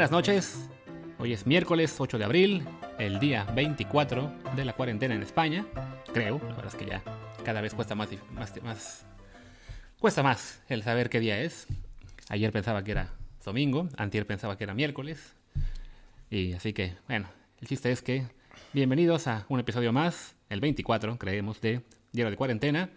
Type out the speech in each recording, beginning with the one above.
Buenas noches. Hoy es miércoles 8 de abril, el día 24 de la cuarentena en España. Creo, la verdad es que ya cada vez cuesta más, más, más- cuesta más el saber qué día es. Ayer pensaba que era domingo, antier pensaba que era miércoles. Y así que, bueno, el chiste es que bienvenidos a un episodio más, el 24, creemos, de Diario de Cuarentena.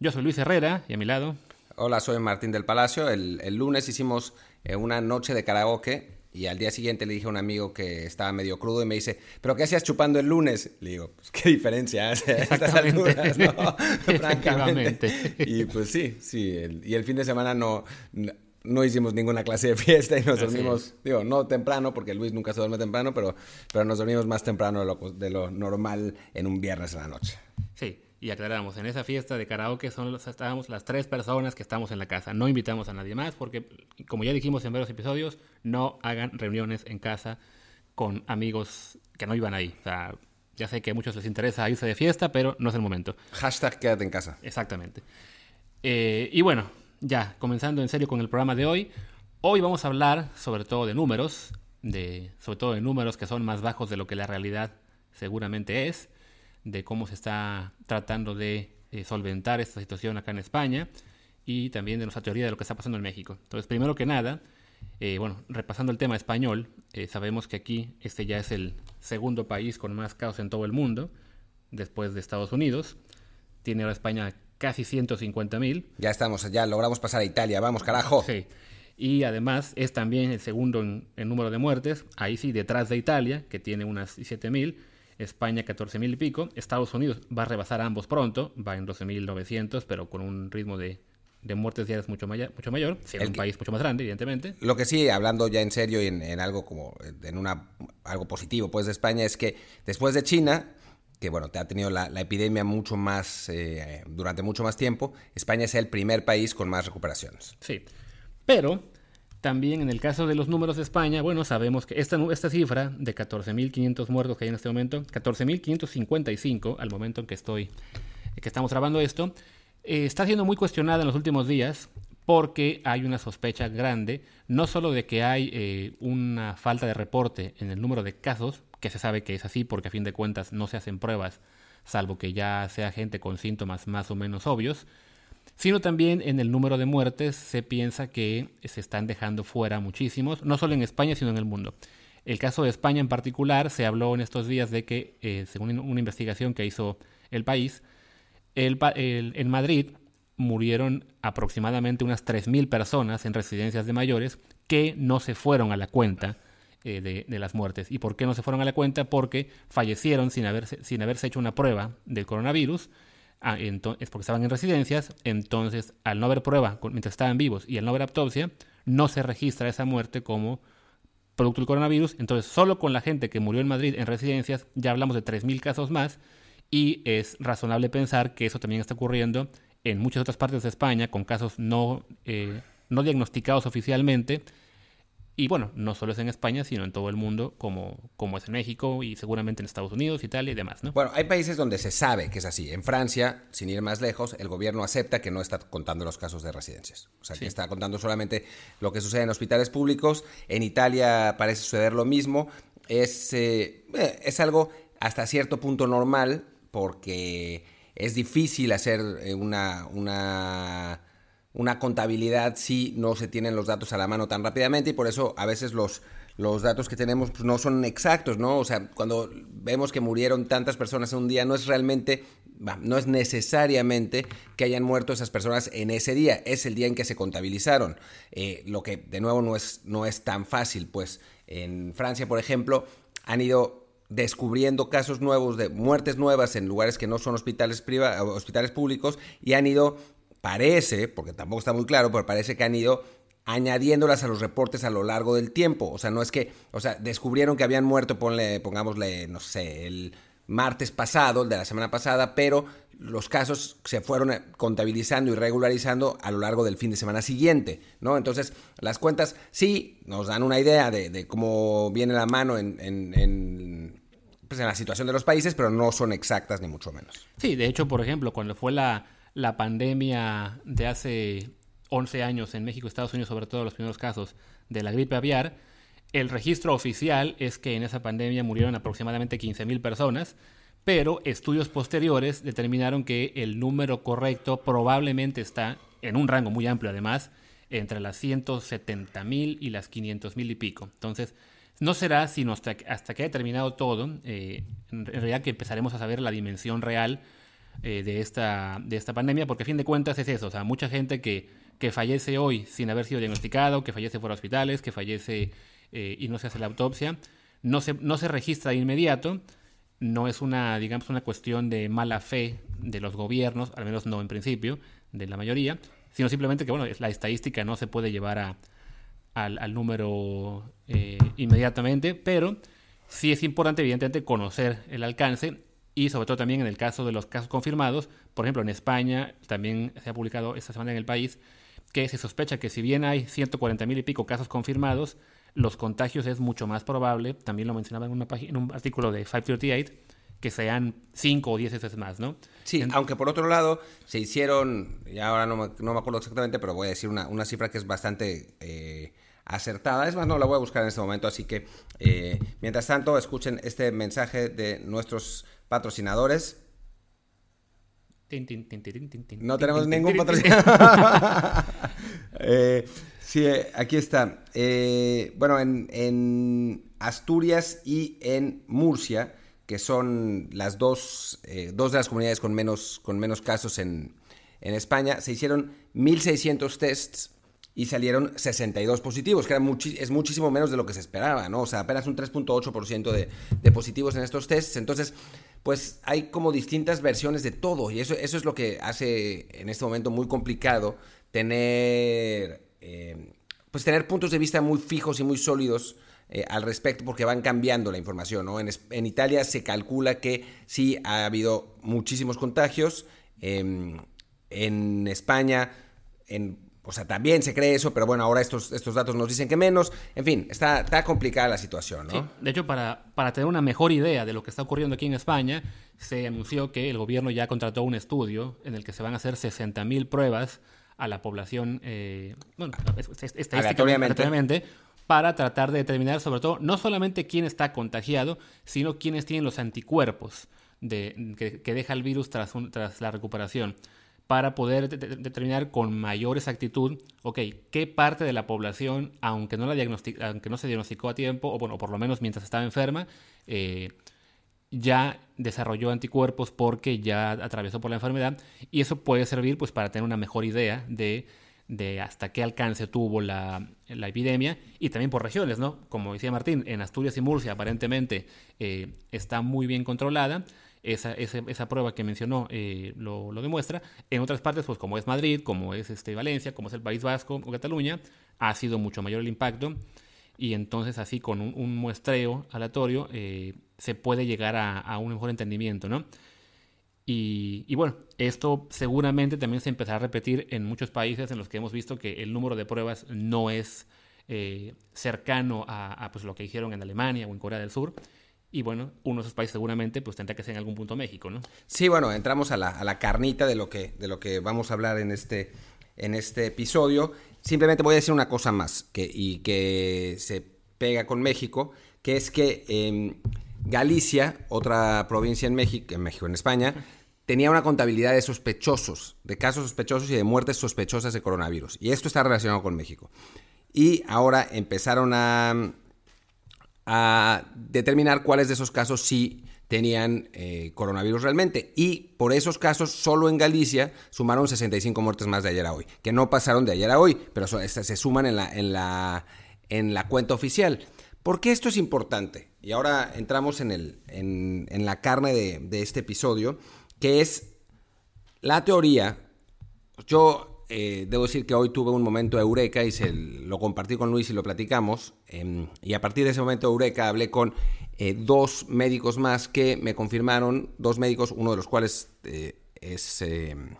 Yo soy Luis Herrera y a mi lado, Hola, soy Martín del Palacio. El, el lunes hicimos eh, una noche de karaoke y al día siguiente le dije a un amigo que estaba medio crudo y me dice, ¿pero qué hacías chupando el lunes? Le digo, pues qué diferencia hace a estas Exactamente. alturas, ¿no? Francamente. Y pues sí, sí. el- y el fin de semana no, no, no hicimos ninguna clase de fiesta y nos Así dormimos, es. digo, no temprano, porque Luis nunca se duerme temprano, pero, pero nos dormimos más temprano de lo, de lo normal en un viernes en la noche. Sí, y aclaramos, en esa fiesta de karaoke son los- estábamos las tres personas que estamos en la casa. No invitamos a nadie más porque, como ya dijimos en varios episodios, no hagan reuniones en casa con amigos que no iban ahí. O sea, ya sé que a muchos les interesa irse de fiesta, pero no es el momento. Hashtag quédate en casa. Exactamente. Eh, y bueno, ya, comenzando en serio con el programa de hoy. Hoy vamos a hablar sobre todo de números, de, sobre todo de números que son más bajos de lo que la realidad seguramente es, de cómo se está tratando de eh, solventar esta situación acá en España y también de nuestra teoría de lo que está pasando en México. Entonces, primero que nada, eh, bueno, repasando el tema español, eh, sabemos que aquí este ya es el segundo país con más casos en todo el mundo, después de Estados Unidos. Tiene ahora España casi 150 mil. Ya estamos, ya logramos pasar a Italia. Vamos, carajo. Sí. Y además es también el segundo en, en número de muertes. Ahí sí, detrás de Italia, que tiene unas 7 mil. España 14 mil y pico. Estados Unidos va a rebasar a ambos pronto. Va en 12.900, pero con un ritmo de, de muertes diarias mucho, maya- mucho mayor. Siendo El un país mucho más grande, evidentemente. Lo que sí, hablando ya en serio y en, en algo como en una algo positivo pues de España es que después de China, que bueno, te ha tenido la, la epidemia mucho más eh, durante mucho más tiempo, España es el primer país con más recuperaciones. Sí. Pero también en el caso de los números de España, bueno, sabemos que esta, cifra de 14.500 muertos que hay en este momento, 14.555 al momento en que estoy, que estamos grabando esto, eh, está siendo muy cuestionada en los últimos días porque hay una sospecha grande, no solo de que hay eh, una falta de reporte en el número de casos, que se sabe que es así porque a fin de cuentas no se hacen pruebas, salvo que ya sea gente con síntomas más o menos obvios, sino también en el número de muertes se piensa que se están dejando fuera muchísimos, no solo en España, sino en el mundo. El caso de España en particular, se habló en estos días de que, eh, según una investigación que hizo el país, el en Madrid murieron aproximadamente unas 3.000 personas en residencias de mayores que no se fueron a la cuenta eh, de, las muertes. ¿Y por qué no se fueron a la cuenta? Porque fallecieron sin sin haberse hecho una prueba del coronavirus. Ah, es porque estaban en residencias, entonces al no haber prueba mientras estaban vivos y al no haber autopsia, no se registra esa muerte como producto del coronavirus. Entonces, solo con la gente que murió en Madrid en residencias, ya hablamos de 3.000 casos más. Y es razonable pensar que eso también está ocurriendo en muchas otras partes de España con casos no, eh, no diagnosticados oficialmente. Y bueno, no solo es en España, sino en todo el mundo, como, como es en México y seguramente en Estados Unidos, Italia y demás, ¿no? Bueno, hay países donde se sabe que es así. En Francia, sin ir más lejos, el gobierno acepta que no está contando los casos de residencias. O sea, que está contando solamente lo que sucede en hospitales públicos. En Italia parece suceder lo mismo. Es, eh, eh, es algo hasta cierto punto normal porque es difícil hacer eh, una, una, una contabilidad si no se tienen los datos a la mano tan rápidamente y por eso a veces los, los datos que tenemos pues, no son exactos, ¿no? O sea, cuando vemos que murieron tantas personas en un día, no es realmente no es necesariamente que hayan muerto esas personas en ese día, es el día en que se contabilizaron. Eh, lo que de nuevo no es, no es tan fácil, pues en Francia, por ejemplo, han ido descubriendo casos nuevos de muertes nuevas en lugares que no son hospitales, hospitales públicos y han ido, parece, porque tampoco está muy claro, pero parece que han ido añadiéndolas a los reportes a lo largo del tiempo. O sea, no es que, o sea, descubrieron que habían muerto, ponle, pongámosle, no sé, el martes pasado, el de la semana pasada, pero los casos se fueron contabilizando y regularizando a lo largo del fin de semana siguiente, ¿no? Entonces, las cuentas sí nos dan una idea de, cómo viene la mano en, en, pues en, la situación de los países, pero no son exactas ni mucho menos. Sí, de hecho, por ejemplo, cuando fue la, la pandemia de hace 11 años en México, Estados Unidos, sobre todo los primeros casos de la gripe aviar, el registro oficial es que en esa pandemia murieron aproximadamente 15.000 personas, pero estudios posteriores determinaron que el número correcto probablemente está en un rango muy amplio además, entre las 170.000 y las 500.000 y pico. Entonces, no será sino hasta, hasta que haya terminado todo, eh, en realidad que empezaremos a saber la dimensión real eh, de, esta, de esta pandemia, porque a fin de cuentas es eso, o sea, mucha gente que, que fallece hoy sin haber sido diagnosticado, que fallece fuera de hospitales, que fallece eh, y no se hace la autopsia, no se, no se registra de inmediato, no es una, digamos, una cuestión de mala fe de los gobiernos, al menos no en principio, de la mayoría, sino simplemente que, bueno, la estadística no se puede llevar a, al, número eh, inmediatamente, pero sí es importante, evidentemente, conocer el alcance y sobre todo también en el caso de los casos confirmados, por ejemplo, en España, también se ha publicado esta semana en el país, que se sospecha que si bien hay 140 mil y pico casos confirmados, los contagios es mucho más probable, también lo mencionaba en, una en un artículo de 538, que sean 5 o 10 veces más, ¿no? Sí, aunque por otro lado se hicieron, y ahora no me, no me acuerdo exactamente, pero voy a decir una, una cifra que es bastante eh, acertada. Es más, no la voy a buscar en este momento, así que eh, mientras tanto escuchen este mensaje de nuestros patrocinadores. No tenemos ningún patrocinador. eh, Sí, aquí está. Eh, bueno, en, Asturias y en Murcia, que son las dos, eh, dos de las comunidades con menos, con menos casos en, España, se hicieron 1.600 tests y salieron 62 positivos, que era es muchísimo menos de lo que se esperaba, ¿no? O sea, apenas un 3.8% de, de positivos en estos tests. Entonces, pues hay como distintas versiones de todo y eso, eso es lo que hace en este momento muy complicado tener eh, pues tener puntos de vista muy fijos y muy sólidos eh, al respecto porque van cambiando la información. ¿no? En, Italia se calcula que sí ha habido muchísimos contagios. Em, en España, en, o sea, también se cree eso, pero bueno, ahora estos, estos datos nos dicen que menos. En fin, está, está complicada la situación. ¿no? de hecho, para, para tener una mejor idea de lo que está ocurriendo aquí en España, se anunció que el gobierno ya contrató un estudio en el que se van a hacer 60.000 pruebas a la población, eh, bueno, estadísticamente, para tratar de determinar sobre todo no solamente quién está contagiado, sino quiénes tienen los anticuerpos de, que, deja el virus tras, tras la recuperación, para poder determinar con mayor exactitud, ok, qué parte de la población, aunque no, la aunque no se diagnosticó a tiempo, o bueno, por lo menos mientras estaba enferma, eh, ya desarrolló anticuerpos porque ya atravesó por la enfermedad y eso puede servir pues para tener una mejor idea de, hasta qué alcance tuvo la, epidemia y también por regiones, ¿no? Como decía Martín, en Asturias y Murcia aparentemente eh, está muy bien controlada. Esa, esa, prueba que mencionó eh, lo, demuestra. En otras partes, pues como es Madrid, como es este, Valencia, como es el País Vasco o Cataluña, ha sido mucho mayor el impacto y entonces así con un, muestreo aleatorio eh, se puede llegar a, un mejor entendimiento, ¿no? Y, bueno, esto seguramente también se empezará a repetir en muchos países en los que hemos visto que el número de pruebas no es eh, cercano a, pues, lo que hicieron en Alemania o en Corea del Sur. Y bueno, uno de esos países seguramente pues tendrá que ser en algún punto México, ¿no? Sí, bueno, entramos a la, a la carnita de lo, que, de lo que vamos a hablar en este, en este episodio. Simplemente voy a decir una cosa más que, y que se pega con México, que es que em, Galicia, otra provincia en México, en México, en España, tenía una contabilidad de sospechosos, de casos sospechosos y de muertes sospechosas de coronavirus. Y esto está relacionado con México. Y ahora empezaron a, a determinar cuáles de esos casos sí tenían eh, coronavirus realmente. Y por esos casos, solo en Galicia sumaron 65 muertes más de ayer a hoy, que no pasaron de ayer a hoy, pero se suman en la, en, la, en la cuenta oficial. ¿Por qué esto es importante? Y ahora entramos en, el, en, la carne de, de, este episodio, que es la teoría. Yo eh, debo decir que hoy tuve un momento eureka y se lo compartí con Luis y lo platicamos. Em, y a partir de ese momento eureka hablé con eh, dos médicos más que me confirmaron, dos médicos, uno de los cuales eh, es, em,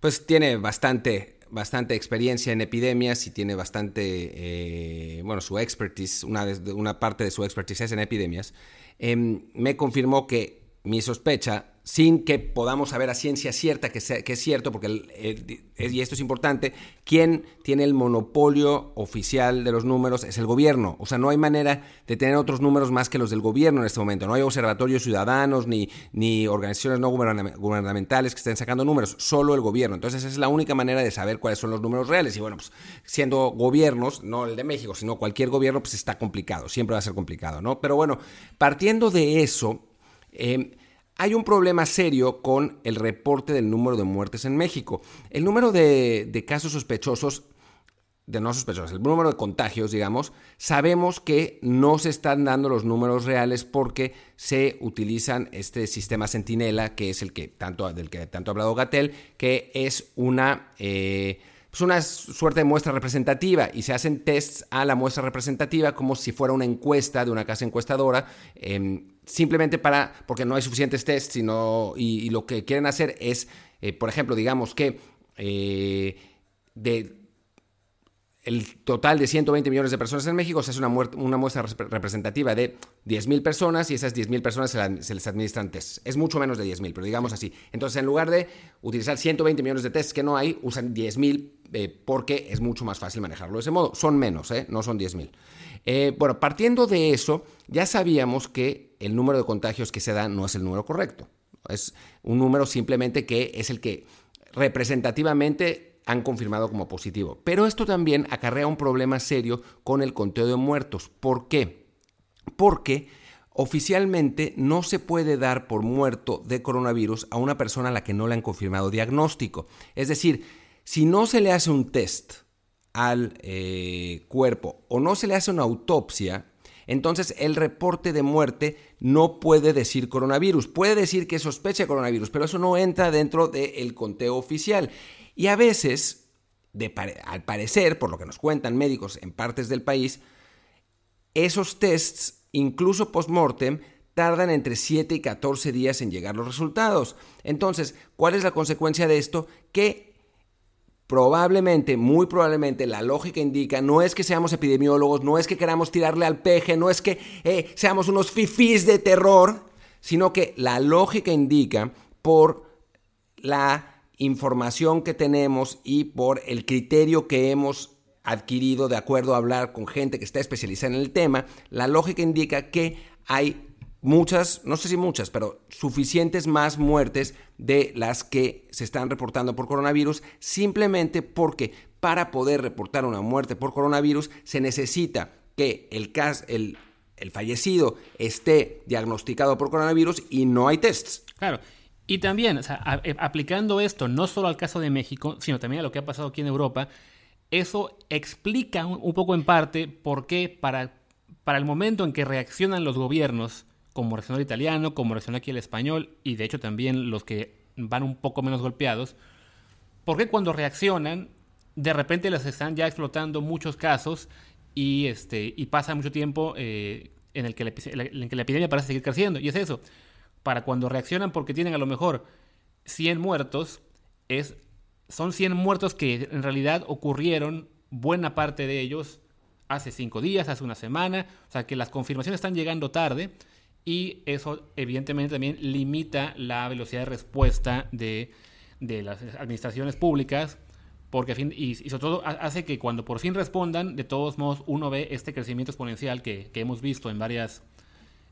pues tiene bastante, bastante experiencia en epidemias y tiene bastante, bueno, su expertise, una, una parte de su expertise es en epidemias. Em, me confirmó que mi sospecha sin que podamos saber a ciencia cierta que, es cierto, porque, y esto es importante, quien tiene el monopolio oficial de los números es el gobierno. O sea, no hay manera de tener otros números más que los del gobierno en este momento. No hay observatorios ciudadanos ni, ni organizaciones no gubernamentales que estén sacando números, solo el gobierno. Entonces, esa es la única manera de saber cuáles son los números reales. Y bueno, pues siendo gobiernos, no el de México, sino cualquier gobierno, pues está complicado, siempre va a ser complicado, ¿no? Pero bueno, partiendo de eso, eh, hay un problema serio con el reporte del número de muertes en México. El número de, casos sospechosos de no sospechosos, el número de contagios, digamos, sabemos que no se están dando los números reales porque se utilizan este sistema Centinela, que es el que tanto, del que tanto ha hablado Gatel, que es una, eh, pues una suerte de muestra representativa y se hacen tests a la muestra representativa como si fuera una encuesta de una casa encuestadora. Em, simplemente para, porque no hay suficientes tests, sino, y, lo que quieren hacer es, eh, por ejemplo, digamos que eh, de el total de 120 millones de personas en México se hace una, una muestra representativa de 10.000 personas y esas 10.000 personas se, les administran tests. Es mucho menos de 10.000, pero digamos así. Entonces, en lugar de utilizar 120 millones de tests que no hay, usan 10.000 eh, porque es mucho más fácil manejarlo de ese modo. Son menos, no son 10.000. Eh, bueno, partiendo de eso, ya sabíamos que el número de contagios que se da no es el número correcto. Es un número simplemente que es el que representativamente han confirmado como positivo. Pero esto también acarrea un problema serio con el conteo de muertos. ¿Por qué? Porque oficialmente no se puede dar por muerto de coronavirus a una persona a la que no le han confirmado diagnóstico. Es decir, si no se le hace un test al eh, cuerpo o no se le hace una autopsia, entonces el reporte de muerte no puede decir coronavirus. Puede decir que sospecha coronavirus, pero eso no entra dentro del conteo oficial. Y a veces, al parecer, por lo que nos cuentan médicos en partes del país, esos tests, incluso post-mortem, tardan entre 7 y 14 días en llegar los resultados. Entonces, ¿cuál es la consecuencia de esto? Que probablemente, muy probablemente, la lógica indica, no es que seamos epidemiólogos, no es que queramos tirarle al peje, no es que eh, seamos unos fifís de terror, sino que la lógica indica por la información que tenemos y por el criterio que hemos adquirido de acuerdo a hablar con gente que está especializada en el tema, la lógica indica que hay muchas, no sé si muchas, pero suficientes más muertes de las que se están reportando por coronavirus, simplemente porque para poder reportar una muerte por coronavirus se necesita que el, caso, el, el fallecido esté diagnosticado por coronavirus y no hay tests. Claro. Y también, eh, aplicando esto no solo al caso de México, sino también a lo que ha pasado aquí en Europa, eso explica un, poco en parte por qué para, para el momento en que reaccionan los gobiernos como reaccionó el italiano, como reaccionó aquí el español y de hecho también los que van un poco menos golpeados, porque cuando reaccionan, de repente les están ya explotando muchos casos y, este, y pasa mucho tiempo eh, en, el que la, en que la epidemia parece seguir creciendo. Y es eso, para cuando reaccionan porque tienen a lo mejor 100 muertos, es, son 100 muertos que en realidad ocurrieron, buena parte de ellos, hace 5 días, hace una semana, o sea que las confirmaciones están llegando tarde y eso evidentemente también limita la velocidad de respuesta de, las administraciones públicas, porque fin, y, sobre todo hace que cuando por fin respondan, de todos modos uno ve este crecimiento exponencial que, hemos visto en varias,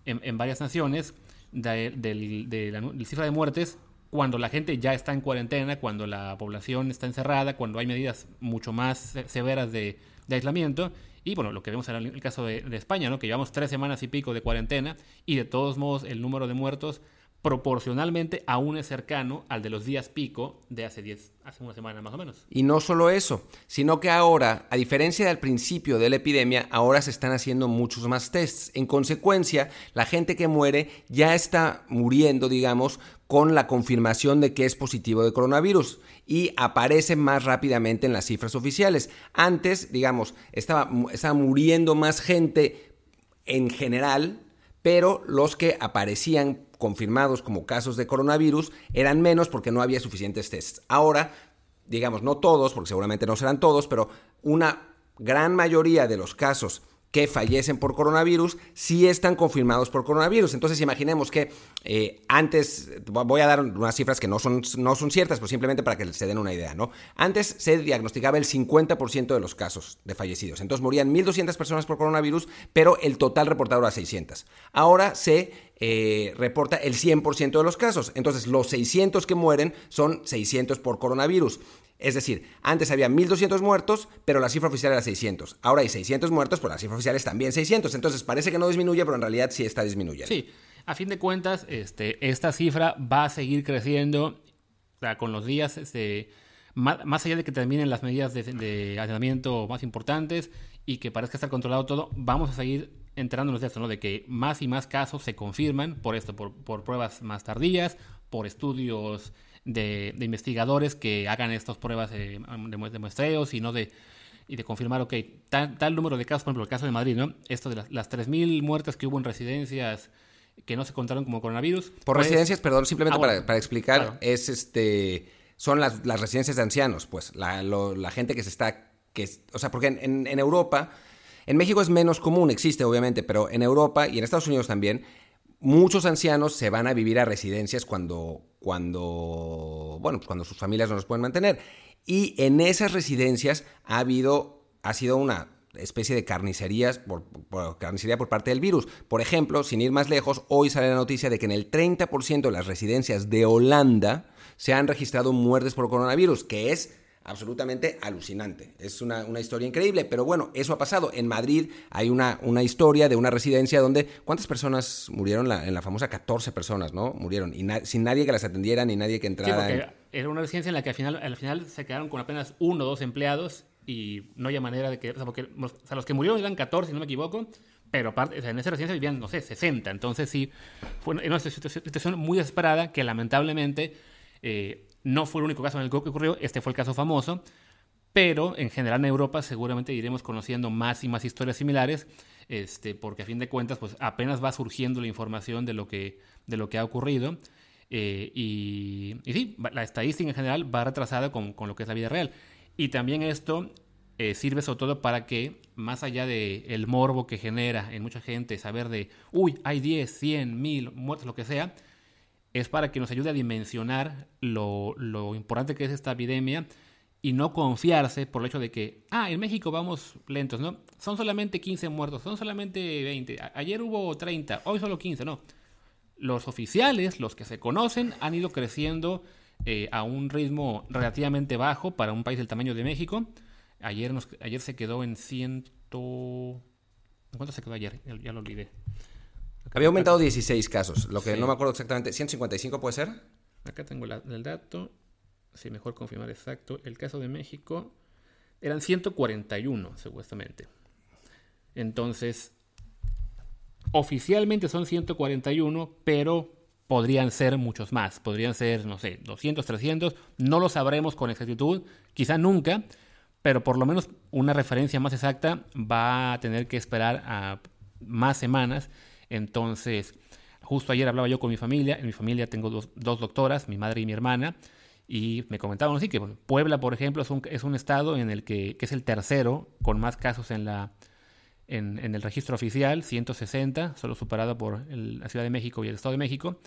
en, varias naciones de, la, cifra de muertes, cuando la gente ya está en cuarentena, cuando la población está encerrada, cuando hay medidas mucho más severas de, aislamiento. Y bueno, lo que vemos en el caso de, de, España, ¿no? que llevamos tres semanas y pico de cuarentena y de todos modos el número de muertos proporcionalmente aún es cercano al de los días pico de hace 10, hace una semana más o menos. Y no solo eso, sino que ahora, a diferencia del principio de la epidemia, ahora se están haciendo muchos más tests. En consecuencia, la gente que muere ya está muriendo, digamos, con la confirmación de que es positivo de coronavirus y aparece más rápidamente en las cifras oficiales. Antes, digamos, estaba, estaba muriendo más gente en general, pero los que aparecían confirmados como casos de coronavirus eran menos porque no había suficientes tests. Ahora, digamos, no todos, porque seguramente no serán todos, pero una gran mayoría de los casos que fallecen por coronavirus sí están confirmados por coronavirus. Entonces imaginemos que eh, antes, voy a dar unas cifras que no son, no son ciertas, pero simplemente para que se den una idea, ¿no? Antes se diagnosticaba el 50% de los casos de fallecidos. Entonces morían 1.200 personas por coronavirus, pero el total reportado era 600. Ahora se eh, reporta el 100% de los casos. Entonces los 600 que mueren son 600 por coronavirus. Es decir, antes había 1.200 muertos, pero la cifra oficial era 600. Ahora hay 600 muertos, pero la cifra oficial es también 600. Entonces parece que no disminuye, pero en realidad sí está disminuyendo. Sí, a fin de cuentas, este, esta cifra va a seguir creciendo con los días, este, más, allá de que terminen las medidas de, de aislamiento más importantes y que parezca estar controlado todo, vamos a seguir enterándonos de esto, ¿no? De que más y más casos se confirman por esto, por, por pruebas más tardías, por estudios de, investigadores que hagan estas pruebas de, muestreos y no de y de confirmar, ok, tal, número de casos, por ejemplo, el caso de Madrid, ¿no? Esto de las, las 3.000 muertes que hubo en residencias que no se contaron como coronavirus. Por pues, residencias, perdón, simplemente ah, para, explicar, es este son las, las, residencias de ancianos, pues, la, la, gente que se está, que, o sea, porque en, en Europa, en México es menos común, existe obviamente, pero en Europa y en Estados Unidos también, muchos ancianos se van a vivir a residencias cuando, cuando, bueno, cuando sus familias no los pueden mantener. Y en esas residencias ha habido, ha sido una especie de carnicerías por, carnicería por parte del virus. Por ejemplo, sin ir más lejos, hoy sale la noticia de que en el 30% de las residencias de Holanda se han registrado muertes por coronavirus, que es absolutamente alucinante. Es una, historia increíble, pero bueno, eso ha pasado. En Madrid hay una, una historia de una residencia donde, ¿cuántas personas murieron? en la famosa 14 personas, ¿no? Murieron, y sin nadie que las atendiera, ni nadie que entrara. Sí, porque era una residencia en la que al final, al final se quedaron con apenas uno o dos empleados y no había manera de que, o sea, porque los que murieron eran 14, si no me equivoco, pero aparte, en esa residencia vivían, no sé, 60. Entonces sí, fue una situación muy desesperada que lamentablemente... Eh, no fue el único caso en el que ocurrió, este fue el caso famoso, pero en general en Europa seguramente iremos conociendo más y más historias similares, este, porque a fin de cuentas pues apenas va surgiendo la información de lo que, de lo que ha ocurrido. Eh, y, sí, la estadística en general va retrasada con, lo que es la vida real. Y también esto eh, sirve sobre todo para que, más allá del el morbo que genera en mucha gente saber de, uy, hay 10, 100, 1000 muertos, lo que sea, es para que nos ayude a dimensionar lo, importante que es esta epidemia y no confiarse por el hecho de que, ah, en México vamos lentos, ¿no? Son solamente 15 muertos, son solamente 20, ayer hubo 30, hoy solo 15, no. Los oficiales, los que se conocen, han ido creciendo eh, a un ritmo relativamente bajo para un país del tamaño de México. Ayer, ayer se quedó en ciento... ¿Cuánto se quedó ayer? ya lo olvidé. Había aumentado 16 casos, lo que no me acuerdo exactamente. ¿155 puede ser? Acá tengo el dato. Sí, mejor confirmar exacto. El caso de México eran 141, supuestamente. Entonces, oficialmente son 141, pero podrían ser muchos más. Podrían ser, no sé, 200, 300. No lo sabremos con exactitud, quizá nunca, pero por lo menos una referencia más exacta va a tener que esperar a más semanas entonces, justo ayer hablaba yo con mi familia, en mi familia tengo dos, doctoras, mi madre y mi hermana, y me comentaban así que Puebla, por ejemplo, es un, es un estado en el que, es el tercero con más casos en, la, en, el registro oficial, 160, solo superado por la Ciudad de México y el Estado de México.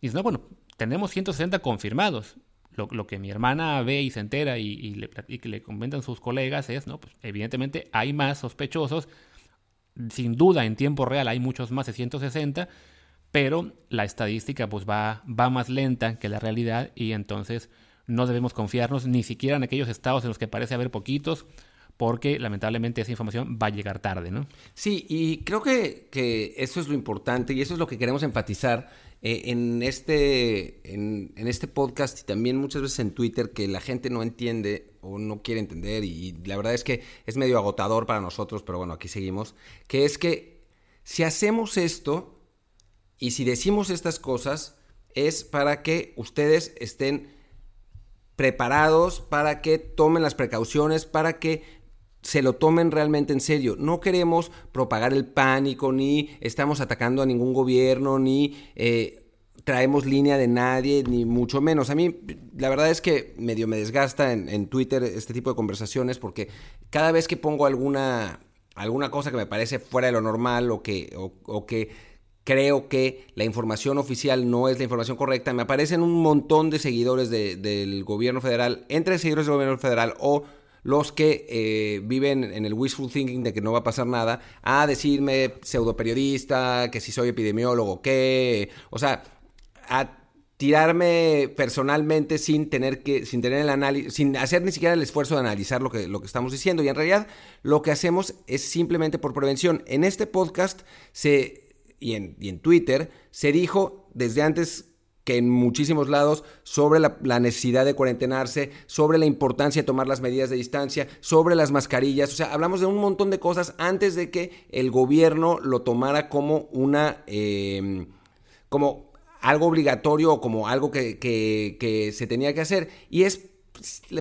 Y no, bueno, tenemos 160 confirmados. Lo, que mi hermana ve y se entera y, le, y que le comentan sus colegas es, no, pues evidentemente hay más sospechosos sin duda en tiempo real hay muchos más de 160, pero la estadística pues va, va más lenta que la realidad y entonces no debemos confiarnos ni siquiera en aquellos estados en los que parece haber poquitos, porque lamentablemente esa información va a llegar tarde, ¿no? Sí, y creo que, que eso es lo importante y eso es lo que queremos enfatizar eh, en, este, en, este podcast y también muchas veces en Twitter que la gente no entiende o no quiere entender y la verdad es que es medio agotador para nosotros, pero bueno, aquí seguimos, que es que si hacemos esto y si decimos estas cosas es para que ustedes estén preparados, para que tomen las precauciones, para que se lo tomen realmente en serio. No queremos propagar el pánico, ni estamos atacando a ningún gobierno, ni eh, traemos línea de nadie, ni mucho menos. A mí, la verdad es que medio me desgasta en, Twitter este tipo de conversaciones porque cada vez que pongo alguna, alguna cosa que me parece fuera de lo normal o que, o, que creo que la información oficial no es la información correcta, me aparecen un montón de seguidores del gobierno federal, entre seguidores del gobierno federal o los que eh, viven en el wishful thinking de que no va a pasar nada, a decirme pseudo periodista, que si soy epidemiólogo, qué, o sea, a tirarme personalmente sin tener que, sin tener el análisis, sin hacer ni siquiera el esfuerzo de analizar lo que, lo que estamos diciendo. Y en realidad lo que hacemos es simplemente por prevención. En este podcast se, y en, y en Twitter se dijo desde antes que en muchísimos lados sobre la, necesidad de cuarentenarse, sobre la importancia de tomar las medidas de distancia, sobre las mascarillas. O sea, hablamos de un montón de cosas antes de que el gobierno lo tomara como una. Em, como algo obligatorio o como algo que, que se tenía que hacer. Y es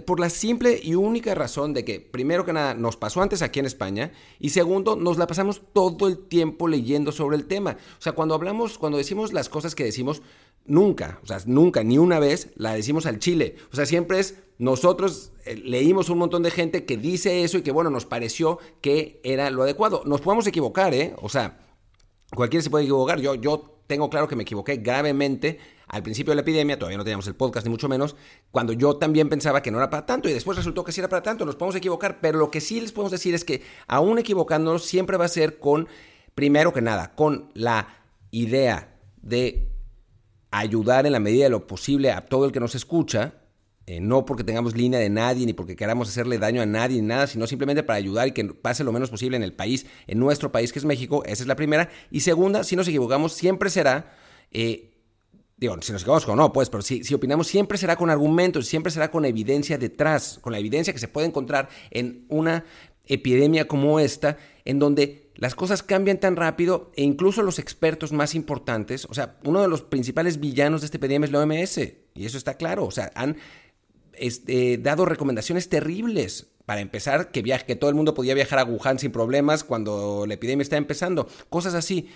por la simple y única razón de que, primero que nada, nos pasó antes aquí en España y segundo, nos la pasamos todo el tiempo leyendo sobre el tema. O sea, cuando hablamos, cuando decimos las cosas que decimos, nunca, o sea, nunca, ni una vez la decimos al chile. O sea, siempre es nosotros eh, leímos un montón de gente que dice eso y que, bueno, nos pareció que era lo adecuado. Nos podemos equivocar, ¿eh? O sea, cualquiera se puede equivocar. Yo, yo tengo claro que me equivoqué gravemente al principio de la epidemia, todavía no teníamos el podcast ni mucho menos, cuando yo también pensaba que no era para tanto y después resultó que sí era para tanto, nos podemos equivocar, pero lo que sí les podemos decir es que aún equivocándonos siempre va a ser con, primero que nada, con la idea de ayudar en la medida de lo posible a todo el que nos escucha, eh, no porque tengamos línea de nadie, ni porque queramos hacerle daño a nadie, ni nada, sino simplemente para ayudar y que pase lo menos posible en el país, en nuestro país que es México, esa es la primera. Y segunda, si nos equivocamos, siempre será eh, digo, si nos equivocamos o no, pues, pero si, si opinamos siempre será con argumentos, siempre será con evidencia detrás, con la evidencia que se puede encontrar en una epidemia como esta, en donde las cosas cambian tan rápido e incluso los expertos más importantes, o sea, uno de los principales villanos de esta epidemia es la OMS, y eso está claro, o sea, han este, dado recomendaciones terribles. Para empezar, que, viaje, que todo el mundo podía viajar a Wuhan sin problemas cuando la epidemia está empezando. Cosas así.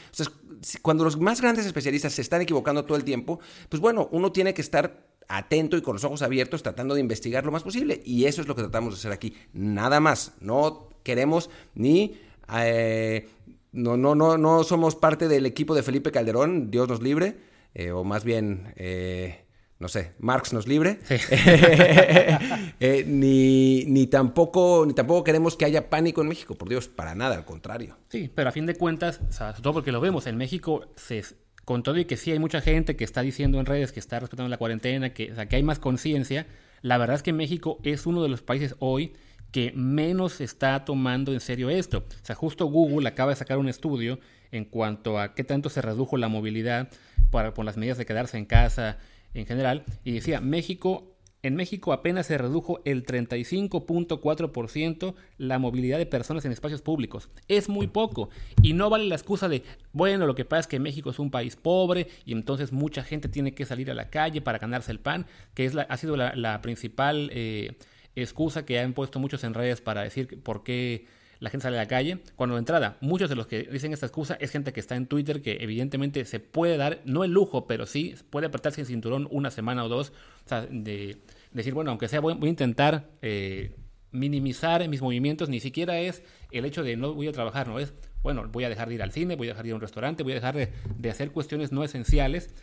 cuando los más grandes especialistas se están equivocando todo el tiempo, pues bueno, uno tiene que estar atento y con los ojos abiertos tratando de investigar lo más posible. Y eso es lo que tratamos de hacer aquí. Nada más. No queremos ni... Eh, no, no, no, no somos parte del equipo de Felipe Calderón, Dios nos libre, eh, o más bien... Eh, no sé, Marx nos libre, ni, ni, tampoco, ni tampoco queremos que haya pánico en México, por Dios, para nada, al contrario. Sí, pero a fin de cuentas, o sea, todo porque lo vemos, en México, se, con todo y que sí hay mucha gente que está diciendo en redes que está respetando la cuarentena, que, o sea, que hay más conciencia, la verdad es que México es uno de los países hoy que menos está tomando en serio esto. O sea, justo Google acaba de sacar un estudio en cuanto a qué tanto se redujo la movilidad para, por las medidas de quedarse en casa, en general, y decía, México, en México apenas se redujo el 35.4% la movilidad de personas en espacios públicos. Es muy poco. Y no vale la excusa de, bueno, lo que pasa es que México es un país pobre y entonces mucha gente tiene que salir a la calle para ganarse el pan, que es la, ha sido la, principal eh, excusa que han puesto muchos en redes para decir por qué la gente sale a la calle. Cuando de entrada, muchos de los que dicen esta excusa es gente que está en Twitter que evidentemente se puede dar, no el lujo, pero sí puede apretarse el cinturón una semana o dos. O sea, de decir, bueno, aunque sea, voy, a intentar eh, minimizar mis movimientos. Ni siquiera es el hecho de no voy a trabajar, no es, bueno, voy a dejar de ir al cine, voy a dejar de ir a un restaurante, voy a dejar de, de hacer cuestiones no esenciales.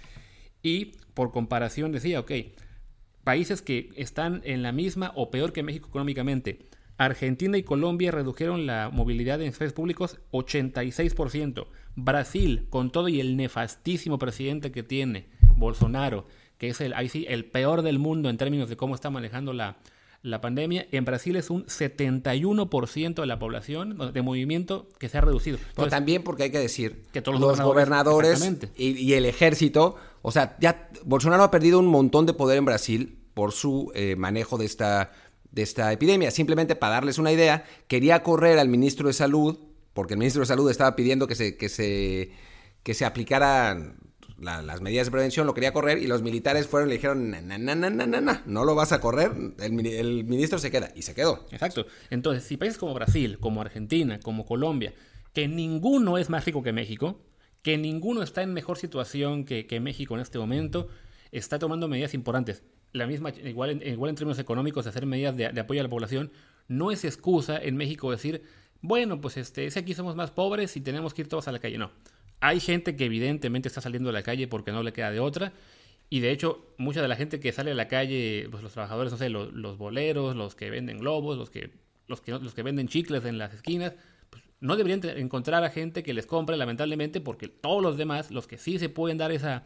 Y por comparación decía, ok, países que están en la misma o peor que México económicamente, Argentina y Colombia redujeron la movilidad en espacios públicos 86%. Brasil, con todo y el nefastísimo presidente que tiene, Bolsonaro, que es el, ahí sí, el peor del mundo en términos de cómo está manejando la, la pandemia, en Brasil es un 71% de la población de movimiento que se ha reducido. Pero también porque hay que decir que todos los, los gobernadores, gobernadores y, y el ejército, o sea, ya Bolsonaro ha perdido un montón de poder en Brasil por su eh, manejo de esta, de esta epidemia. Simplemente para darles una idea, quería correr al ministro de Salud, porque el ministro de Salud estaba pidiendo que se, que se, que se aplicaran la- las medidas de prevención, lo quería correr y los militares fueron y le dijeron, na, na, na, na, na, no lo vas a correr, el, el ministro se queda. Y se quedó. Exacto. Entonces, si países como Brasil, como Argentina, como Colombia, que ninguno es más rico que México, que ninguno está en mejor situación que, México en este momento, está tomando medidas importantes. La misma, igual en, términos económicos, hacer medidas de, apoyo a la población, no es excusa en México decir, bueno, pues este, es aquí somos más pobres y tenemos que ir todos a la calle. No. Hay gente que evidentemente está saliendo a la calle porque no le queda de otra. Y de hecho, mucha de la gente que sale a la calle, pues los trabajadores, no sé, los, los boleros, los que venden globos, los que, los que, los que venden chicles en las esquinas, no deberían encontrar a gente que les compre, lamentablemente, porque todos los demás, los que sí se pueden dar esa,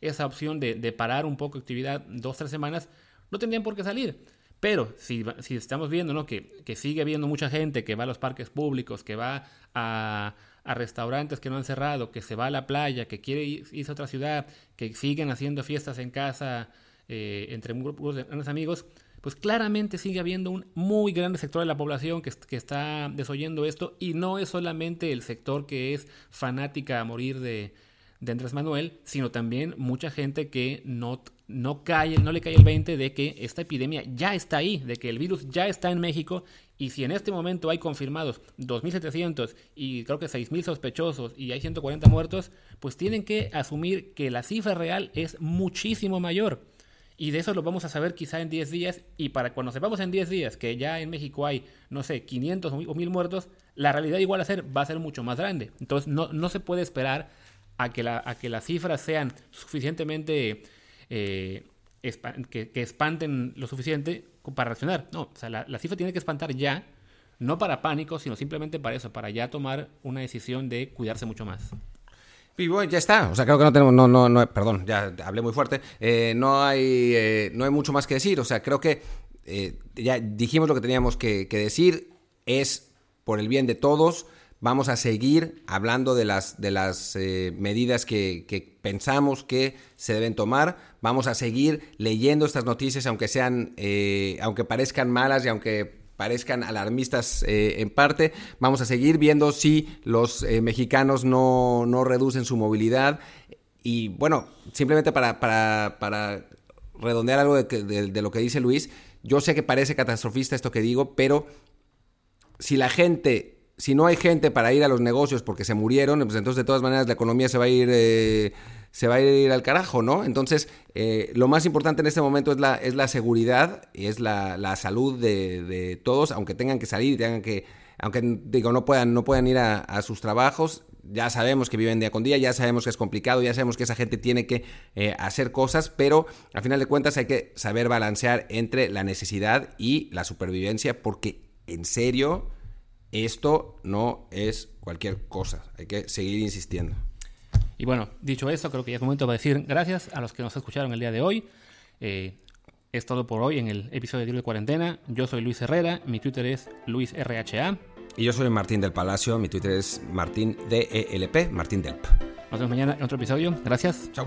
esa opción de, de parar un poco actividad dos, tres semanas, no tendrían por qué salir. Pero si, si estamos viendo ¿no? que, que sigue habiendo mucha gente que va a los parques públicos, que va a, restaurantes que no han cerrado, que se va a la playa, que quiere ir- irse a otra ciudad, que siguen haciendo fiestas en casa eh, entre un grupo de grandes amigos, pues claramente sigue habiendo un muy grande sector de la población que, est- que está desoyendo esto y no es solamente el sector que es fanática a morir de, de Andrés Manuel, sino también mucha gente que no, no, cae, no le cae el 20 de que esta epidemia ya está ahí, de que el virus ya está en México y si en este momento hay confirmados 2.700 y creo que 6.000 sospechosos y hay 140 muertos, pues tienen que asumir que la cifra real es muchísimo mayor. Y de eso lo vamos a saber quizá en 10 días. Y para cuando sepamos en 10 días que ya en México hay, no sé, 500 o 1000 muertos, la realidad igual a ser va a ser mucho más grande. Entonces no, no se puede esperar a que, a que las cifras sean suficientemente... eh, que espanten lo suficiente para reaccionar. No, o sea, la, la cifra tiene que espantar ya, no para pánico, sino simplemente para eso, para ya tomar una decisión de cuidarse mucho más. Y bueno, ya está. O sea, creo que no tenemos, no, no, no, perdón, ya hablé muy fuerte. Eh, no hay, eh, no hay mucho más que decir. O sea, creo que eh, ya dijimos lo que teníamos que, decir. Es por el bien de todos. Vamos a seguir hablando de las, de las medidas que, que pensamos que se deben tomar. Vamos a seguir leyendo estas noticias, aunque sean, aunque parezcan malas y aunque parezcan alarmistas eh, en parte. Vamos a seguir viendo si los eh, mexicanos no, no reducen su movilidad. Y bueno, simplemente para, para, para redondear algo de, lo que dice Luis, yo sé que parece catastrofista esto que digo, pero si la gente, si no hay gente para ir a los negocios porque se murieron, pues entonces de todas maneras la economía se va a ir, eh, se va a ir al carajo, ¿no? Entonces, eh, lo más importante en este momento es la, es la seguridad y es la, la salud de, de todos, aunque tengan que salir, tengan que, aunque digo, no puedan, no puedan ir a, a sus trabajos. Ya sabemos que viven día con día, ya sabemos que es complicado, ya sabemos que esa gente tiene que eh, hacer cosas, pero al final de cuentas hay que saber balancear entre la necesidad y la supervivencia, porque en serio, esto no es cualquier cosa. Hay que seguir insistiendo. Y bueno, dicho esto, creo que ya es momento para decir gracias a los que nos escucharon el día de hoy. Eh, es todo por hoy en el episodio de Cuarentena. Yo soy Luis Herrera, mi Twitter es LuisRHA. Y yo soy Martín del Palacio, mi Twitter es Martín DELP, Martín Delp. Nos vemos mañana en otro episodio. Gracias. Chao.